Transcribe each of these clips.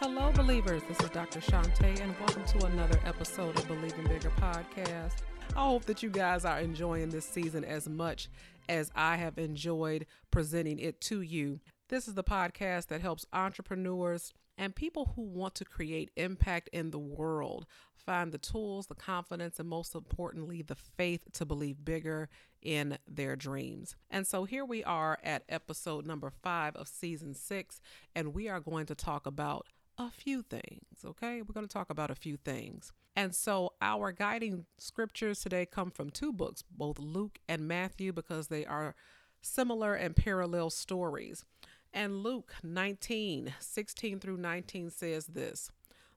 Hello, believers. This is Dr. Shante, and welcome to another episode of Believing Bigger podcast. I hope that you guys are enjoying this season as much as I have enjoyed presenting it to you. This is the podcast that helps entrepreneurs and people who want to create impact in the world find the tools, the confidence, and most importantly, the faith to believe bigger in their dreams. And so here we are at episode number five of season six, and we are going to talk about a few things, okay? We're going to talk about a few things. And so our guiding scriptures today come from two books, both Luke and Matthew, because they are similar and parallel stories. And Luke 19, 16 through 19 says this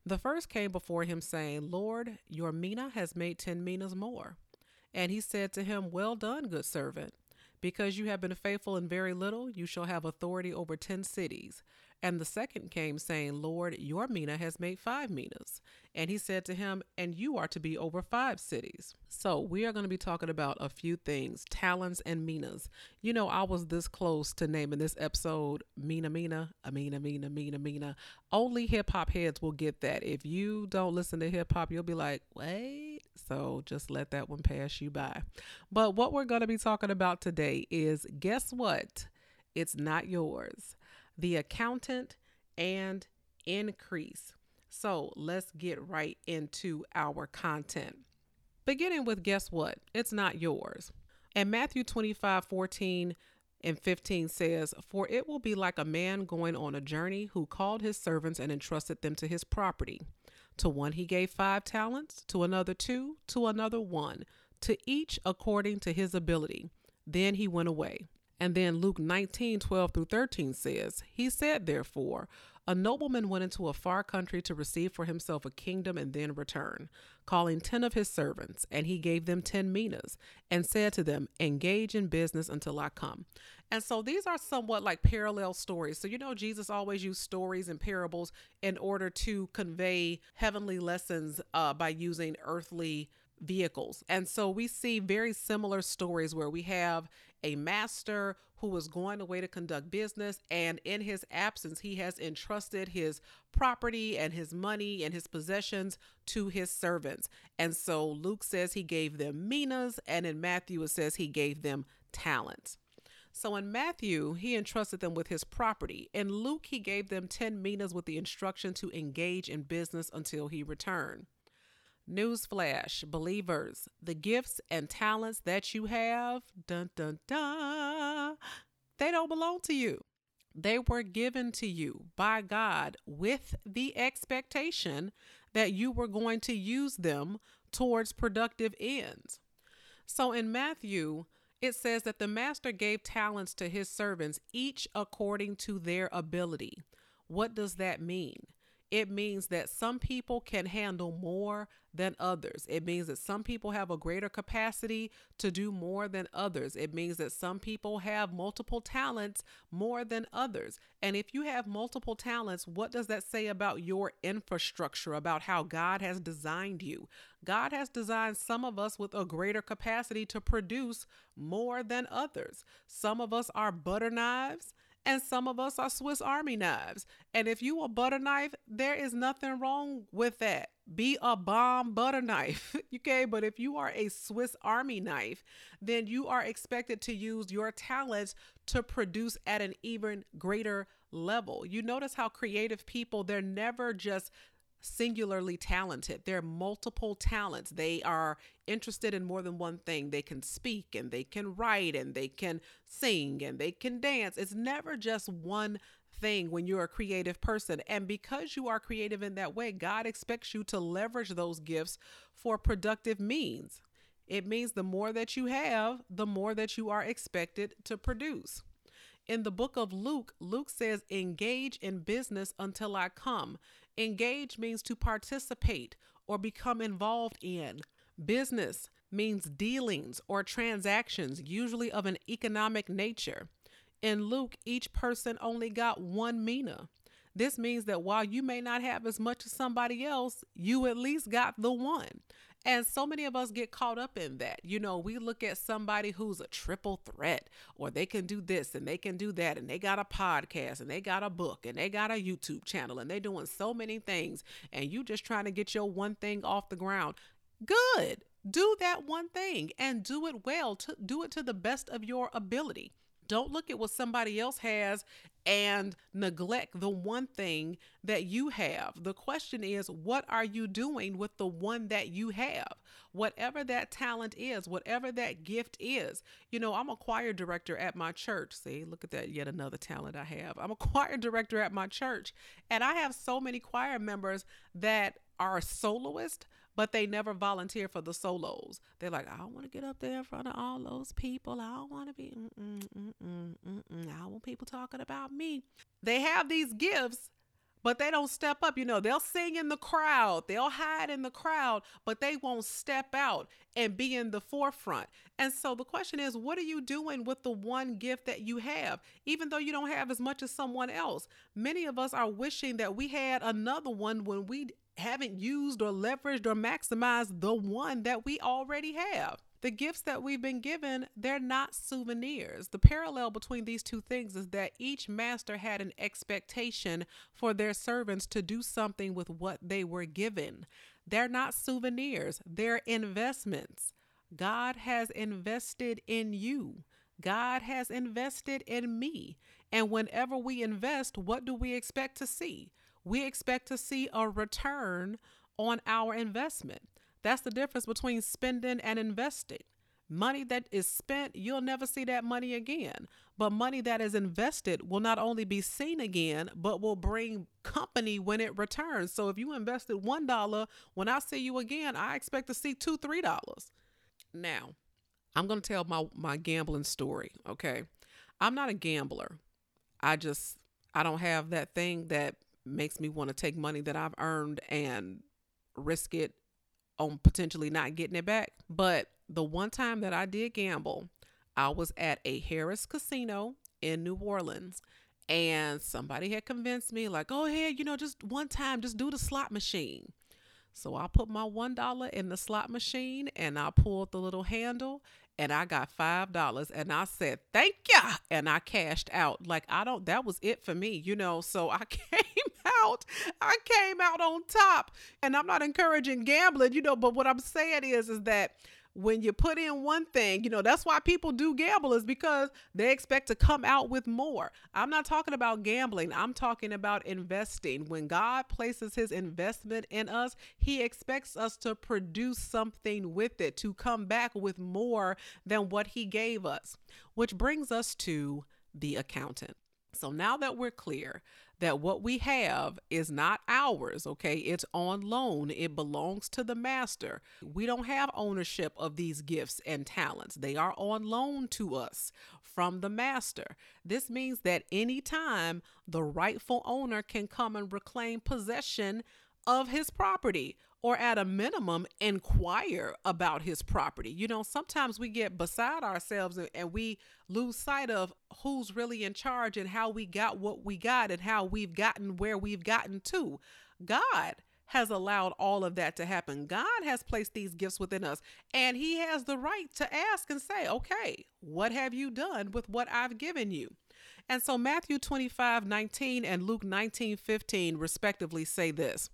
The first came before him, saying, Lord, your mina has made ten minas more. And he said to him, Well done, good servant. Because you have been faithful in very little, you shall have authority over ten cities. And the second came, saying, Lord, your mina has made five minas. And he said to him, And you are to be over five cities. So we are going to be talking about a few things talents and minas. You know, I was this close to naming this episode Mina Mina, Amina Mina, Mina Mina. Only hip hop heads will get that. If you don't listen to hip hop, you'll be like, wait. So just let that one pass you by. But what we're going to be talking about today is guess what? It's not yours the accountant, and increase. So let's get right into our content. Beginning with guess what? It's not yours. And Matthew 25 14 and 15 says, For it will be like a man going on a journey who called his servants and entrusted them to his property. To one he gave five talents, to another two, to another one, to each according to his ability. Then he went away. And then Luke 19, 12 through 13 says, He said, therefore, a nobleman went into a far country to receive for himself a kingdom and then return, calling ten of his servants, and he gave them ten minas, and said to them, Engage in business until I come. And so these are somewhat like parallel stories. So, you know, Jesus always used stories and parables in order to convey heavenly lessons uh, by using earthly vehicles. And so we see very similar stories where we have a master who was going away to conduct business, and in his absence, he has entrusted his property and his money and his possessions to his servants. And so Luke says he gave them minas, and in Matthew, it says he gave them talents. So in Matthew, he entrusted them with his property. In Luke, he gave them 10 minas with the instruction to engage in business until he returned. Newsflash, believers, the gifts and talents that you have, dun dun dun, they don't belong to you. They were given to you by God with the expectation that you were going to use them towards productive ends. So in Matthew, it says that the master gave talents to his servants, each according to their ability. What does that mean? It means that some people can handle more than others. It means that some people have a greater capacity to do more than others. It means that some people have multiple talents more than others. And if you have multiple talents, what does that say about your infrastructure, about how God has designed you? God has designed some of us with a greater capacity to produce more than others. Some of us are butter knives and some of us are Swiss Army knives. And if you a butter knife, there is nothing wrong with that. Be a bomb butter knife, okay? But if you are a Swiss Army knife, then you are expected to use your talents to produce at an even greater level. You notice how creative people, they're never just singularly talented. They're multiple talents. They are interested in more than one thing. They can speak and they can write and they can sing and they can dance. It's never just one thing when you're a creative person. And because you are creative in that way, God expects you to leverage those gifts for productive means. It means the more that you have, the more that you are expected to produce. In the book of Luke, Luke says, engage in business until I come. Engage means to participate or become involved in. Business means dealings or transactions, usually of an economic nature. In Luke, each person only got one mina. This means that while you may not have as much as somebody else, you at least got the one. And so many of us get caught up in that. You know, we look at somebody who's a triple threat, or they can do this and they can do that, and they got a podcast and they got a book and they got a YouTube channel and they're doing so many things, and you just trying to get your one thing off the ground. Good. Do that one thing and do it well. To do it to the best of your ability. Don't look at what somebody else has and neglect the one thing that you have. The question is, what are you doing with the one that you have? Whatever that talent is, whatever that gift is. You know, I'm a choir director at my church. See, look at that, yet another talent I have. I'm a choir director at my church, and I have so many choir members that are soloists but they never volunteer for the solos. They're like, I don't want to get up there in front of all those people. I don't want to be, mm-mm, mm-mm. I want people talking about me. They have these gifts, but they don't step up. You know, they'll sing in the crowd, they'll hide in the crowd, but they won't step out and be in the forefront. And so the question is, what are you doing with the one gift that you have, even though you don't have as much as someone else? Many of us are wishing that we had another one when we haven't used or leveraged or maximized the one that we already have. The gifts that we've been given, they're not souvenirs. The parallel between these two things is that each master had an expectation for their servants to do something with what they were given. They're not souvenirs, they're investments. God has invested in you. God has invested in me. And whenever we invest, what do we expect to see? We expect to see a return on our investment. That's the difference between spending and investing. Money that is spent, you'll never see that money again. But money that is invested will not only be seen again, but will bring company when it returns. So if you invested $1, when I see you again, I expect to see two, three dollars. Now, I'm gonna tell my, my gambling story, okay? I'm not a gambler. I just I don't have that thing that makes me want to take money that I've earned and risk it on potentially not getting it back. But the one time that I did gamble, I was at a Harrah's casino in New Orleans and somebody had convinced me like go ahead you know just one time just do the slot machine. So i put my one dollar in the slot machine and i pulled the little handle and I got five dollars and I said thank ya! And I cashed out. Like I don't that was it for me you know? So I came out I came out on top and I'm not encouraging gambling you know but what I'm saying is is that when you put in one thing, you know, that's why people do gamble is because they expect to come out with more. I'm not talking about gambling, I'm talking about investing. When God places his investment in us, he expects us to produce something with it, to come back with more than what he gave us. Which brings us to the accountant. So now that we're clear that what we have is not ours, okay? It's on loan, it belongs to the master. We don't have ownership of these gifts and talents, they are on loan to us from the master. This means that anytime the rightful owner can come and reclaim possession of his property or at a minimum inquire about his property. You know, sometimes we get beside ourselves and, and, we lose sight of who's really in charge and how we got what we got and how we've gotten where we've gotten to. God has allowed all of that to happen. God has placed these gifts within us, and He has the right to ask and say, Okay, what have you done with what I've given you? And so Matthew 25 19 and Luke 19 15, respectively, say this.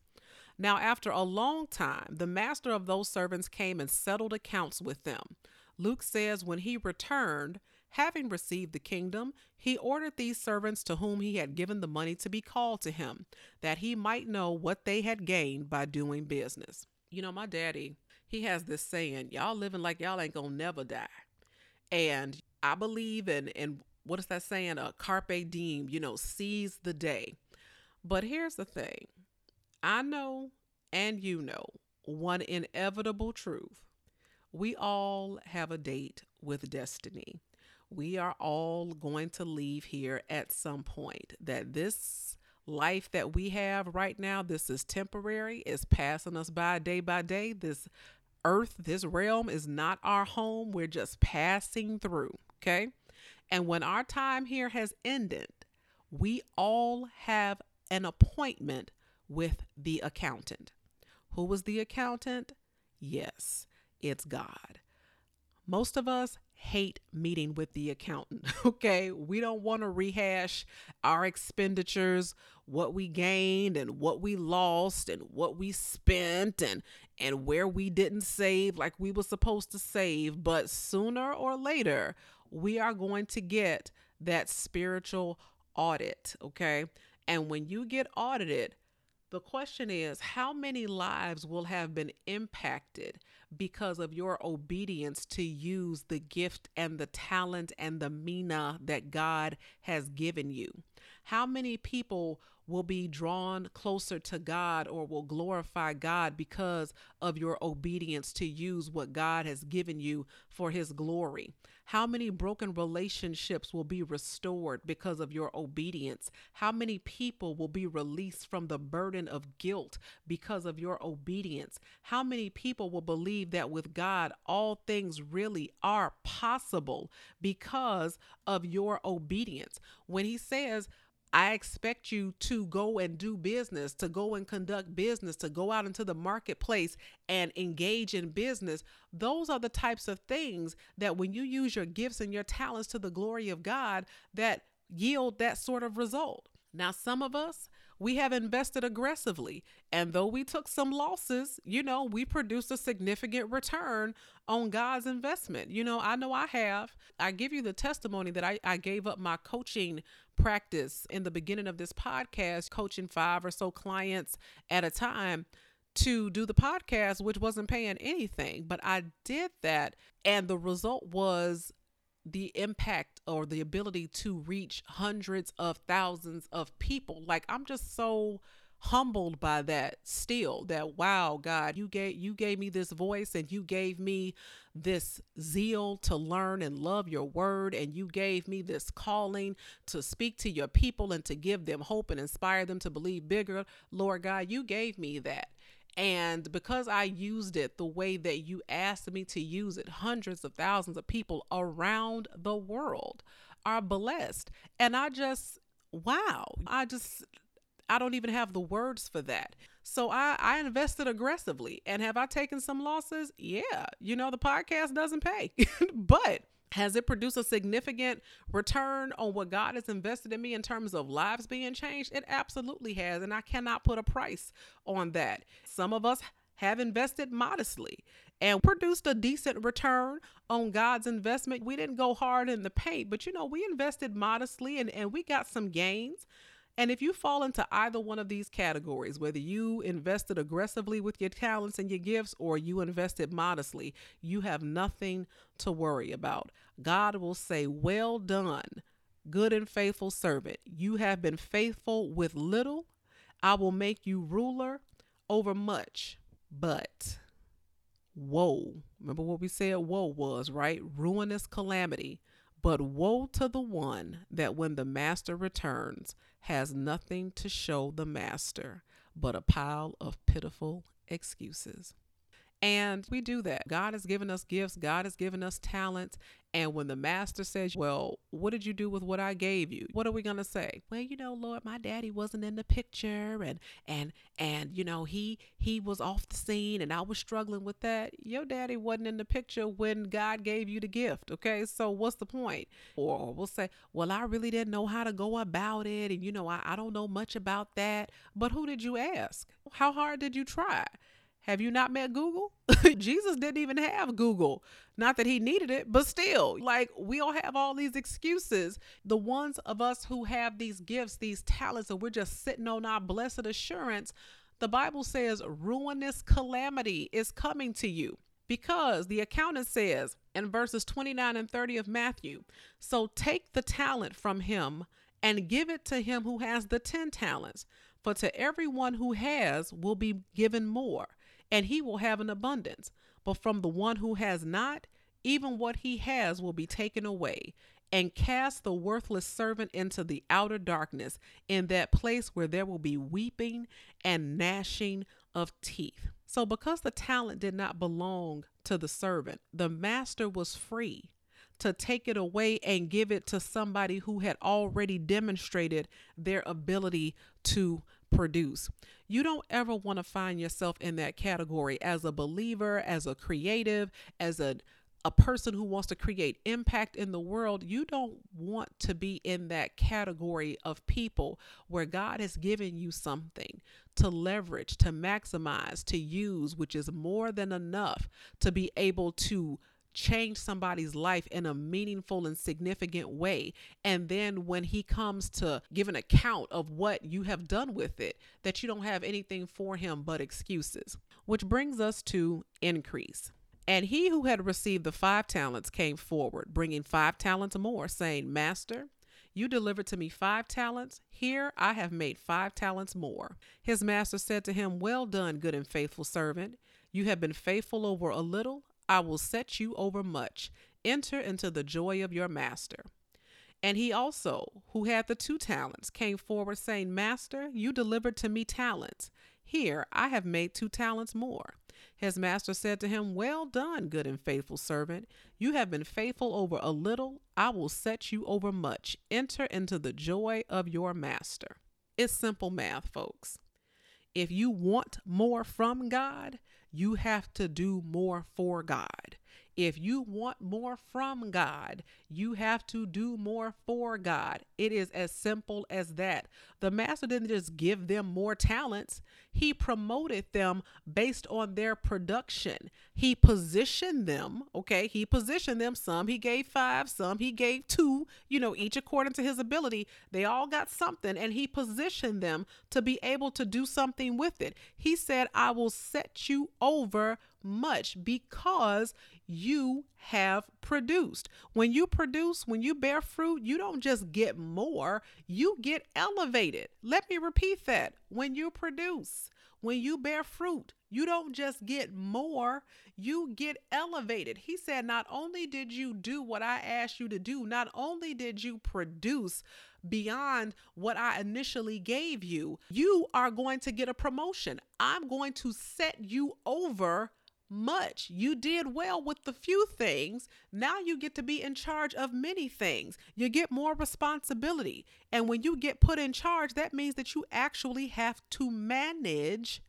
Now, after a long time, the master of those servants came and settled accounts with them. Luke says, when he returned, having received the kingdom, he ordered these servants to whom he had given the money to be called to him, that he might know what they had gained by doing business. You know, my daddy, he has this saying, y'all living like y'all ain't gonna never die. And I believe in, in what is that saying? A carpe diem, you know, seize the day. But here's the thing I know and you know one inevitable truth. We all have a date with destiny. We are all going to leave here at some point. That this life that we have right now, this is temporary, is passing us by day by day. This earth, this realm is not our home. We're just passing through. Okay. And when our time here has ended, we all have an appointment with the accountant. Who was the accountant? Yes, it's God. Most of us hate meeting with the accountant. Okay. We don't want to rehash our expenditures, what we gained and what we lost and what we spent and and where we didn't save like we were supposed to save, but sooner or later we are going to get that spiritual audit, okay? And when you get audited, the question is how many lives will have been impacted because of your obedience to use the gift and the talent and the mina that God has given you? How many people will be drawn closer to God or will glorify God because of your obedience to use what God has given you for His glory? How many broken relationships will be restored because of your obedience? How many people will be released from the burden of guilt because of your obedience? How many people will believe that with God, all things really are possible because of your obedience? When He says, I expect you to go and do business, to go and conduct business, to go out into the marketplace and engage in business. Those are the types of things that when you use your gifts and your talents to the glory of God, that yield that sort of result. Now, some of us, we have invested aggressively. And though we took some losses, you know, we produced a significant return on God's investment. You know, I know I have. I give you the testimony that I, I gave up my coaching practice in the beginning of this podcast, coaching five or so clients at a time to do the podcast, which wasn't paying anything. But I did that. And the result was the impact or the ability to reach hundreds of thousands of people. Like I'm just so humbled by that still that wow god you gave you gave me this voice and you gave me this zeal to learn and love your word and you gave me this calling to speak to your people and to give them hope and inspire them to believe bigger lord god you gave me that and because I used it the way that you asked me to use it, hundreds of thousands of people around the world are blessed. And I just, wow, I just, I don't even have the words for that. So I, I invested aggressively. And have I taken some losses? Yeah. You know, the podcast doesn't pay, but has it produced a significant return on what God has invested in me in terms of lives being changed? It absolutely has. And I cannot put a price on that. Some of us have invested modestly and produced a decent return on God's investment. We didn't go hard in the paint, but you know, we invested modestly and, and we got some gains. And if you fall into either one of these categories, whether you invested aggressively with your talents and your gifts or you invested modestly, you have nothing to worry about. God will say, Well done, good and faithful servant. You have been faithful with little. I will make you ruler over much. But woe, remember what we said woe was, right? Ruinous calamity. But woe to the one that when the master returns, has nothing to show the master but a pile of pitiful excuses. And we do that. God has given us gifts, God has given us talents. And when the master says, Well, what did you do with what I gave you? What are we gonna say? Well, you know, Lord, my daddy wasn't in the picture and and and you know, he he was off the scene and I was struggling with that. Your daddy wasn't in the picture when God gave you the gift. Okay. So what's the point? Or we'll say, Well, I really didn't know how to go about it, and you know, I, I don't know much about that. But who did you ask? How hard did you try? Have you not met Google? Jesus didn't even have Google. Not that he needed it, but still, like we all have all these excuses. The ones of us who have these gifts, these talents, and we're just sitting on our blessed assurance, the Bible says ruinous calamity is coming to you. Because the accountant says in verses 29 and 30 of Matthew, so take the talent from him and give it to him who has the 10 talents. For to everyone who has will be given more and he will have an abundance. But from the one who has not, even what he has will be taken away. And cast the worthless servant into the outer darkness, in that place where there will be weeping and gnashing of teeth. So, because the talent did not belong to the servant, the master was free to take it away and give it to somebody who had already demonstrated their ability to produce. You don't ever want to find yourself in that category as a believer, as a creative, as a a person who wants to create impact in the world, you don't want to be in that category of people where God has given you something to leverage, to maximize, to use, which is more than enough to be able to change somebody's life in a meaningful and significant way. And then when he comes to give an account of what you have done with it, that you don't have anything for him but excuses. Which brings us to increase. And he who had received the five talents came forward, bringing five talents more, saying, Master, you delivered to me five talents. Here I have made five talents more. His master said to him, Well done, good and faithful servant. You have been faithful over a little. I will set you over much. Enter into the joy of your master. And he also, who had the two talents, came forward, saying, Master, you delivered to me talents. Here I have made two talents more. His master said to him, Well done, good and faithful servant. You have been faithful over a little. I will set you over much. Enter into the joy of your master. It's simple math, folks. If you want more from God, you have to do more for God. If you want more from God, you have to do more for God. It is as simple as that. The master didn't just give them more talents, he promoted them based on their production. He positioned them, okay? He positioned them. Some he gave five, some he gave two, you know, each according to his ability. They all got something, and he positioned them to be able to do something with it. He said, I will set you over much because you have produced. When you produce, when you bear fruit, you don't just get more, you get elevated. Let me repeat that. When you produce, when you bear fruit, you don't just get more, you get elevated. He said, Not only did you do what I asked you to do, not only did you produce beyond what I initially gave you, you are going to get a promotion. I'm going to set you over much. You did well with the few things. Now you get to be in charge of many things. You get more responsibility. And when you get put in charge, that means that you actually have to manage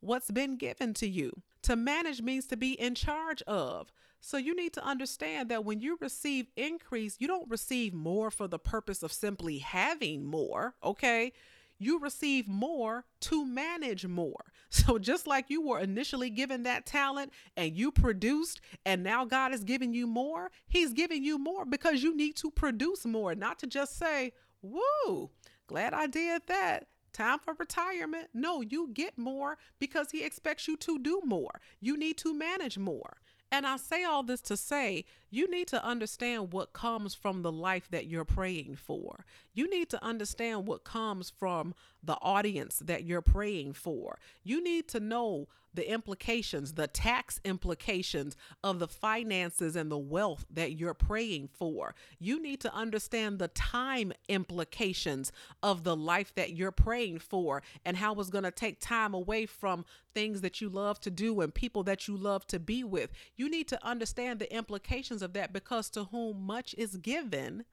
what's been given to you. To manage means to be in charge of. So you need to understand that when you receive increase, you don't receive more for the purpose of simply having more, okay? You receive more to manage more. So, just like you were initially given that talent and you produced, and now God is giving you more, He's giving you more because you need to produce more, not to just say, Woo, glad I did that. Time for retirement. No, you get more because He expects you to do more. You need to manage more. And I say all this to say you need to understand what comes from the life that you're praying for. You need to understand what comes from the audience that you're praying for. You need to know the implications, the tax implications of the finances and the wealth that you're praying for. You need to understand the time implications of the life that you're praying for and how it's going to take time away from things that you love to do and people that you love to be with. You need to understand the implications of that because to whom much is given,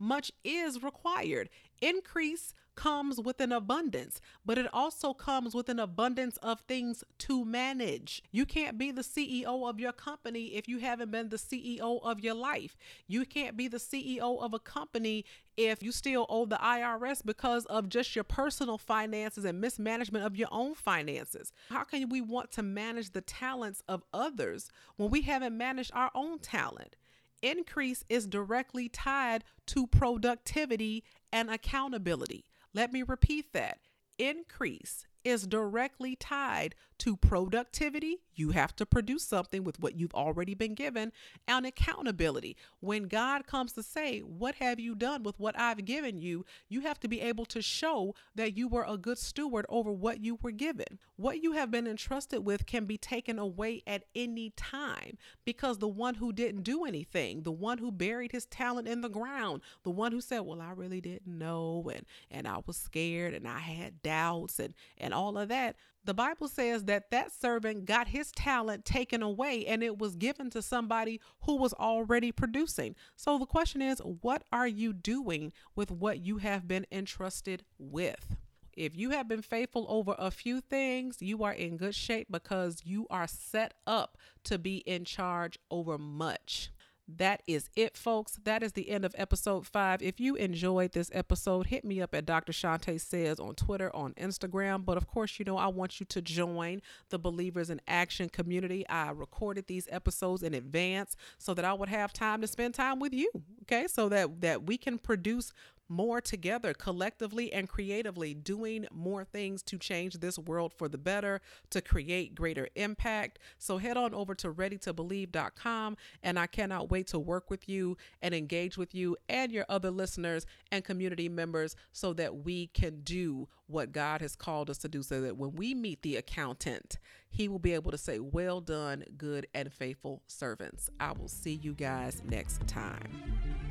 much is required. Increase comes with an abundance, but it also comes with an abundance of things to manage. You can't be the CEO of your company if you haven't been the CEO of your life. You can't be the CEO of a company if you still owe the IRS because of just your personal finances and mismanagement of your own finances. How can we want to manage the talents of others when we haven't managed our own talent? Increase is directly tied to productivity and accountability. Let me repeat that. Increase is directly tied to productivity. You have to produce something with what you've already been given, and accountability. When God comes to say, What have you done with what I've given you? you have to be able to show that you were a good steward over what you were given. What you have been entrusted with can be taken away at any time because the one who didn't do anything, the one who buried his talent in the ground, the one who said, Well, I really didn't know, and, and I was scared and I had doubts and, and all of that the Bible says that that servant got his talent taken away and it was given to somebody who was already producing. So the question is, what are you doing with what you have been entrusted with? If you have been faithful over a few things, you are in good shape because you are set up to be in charge over much. That is it, folks. That is the end of episode five. If you enjoyed this episode, hit me up at Dr. Shante Says on Twitter, on Instagram. But of course, you know, I want you to join the Believers in Action community. I recorded these episodes in advance so that I would have time to spend time with you. Okay. So that, that we can produce more together collectively and creatively, doing more things to change this world for the better, to create greater impact. So head on over to readytobelieve.com and I cannot wait to work with you and engage with you and your other listeners and community members so that we can do what God has called us to do so that when we meet the accountant, he will be able to say, Well done, good and faithful servants. I will see you guys next time.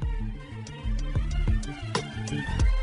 Thank you.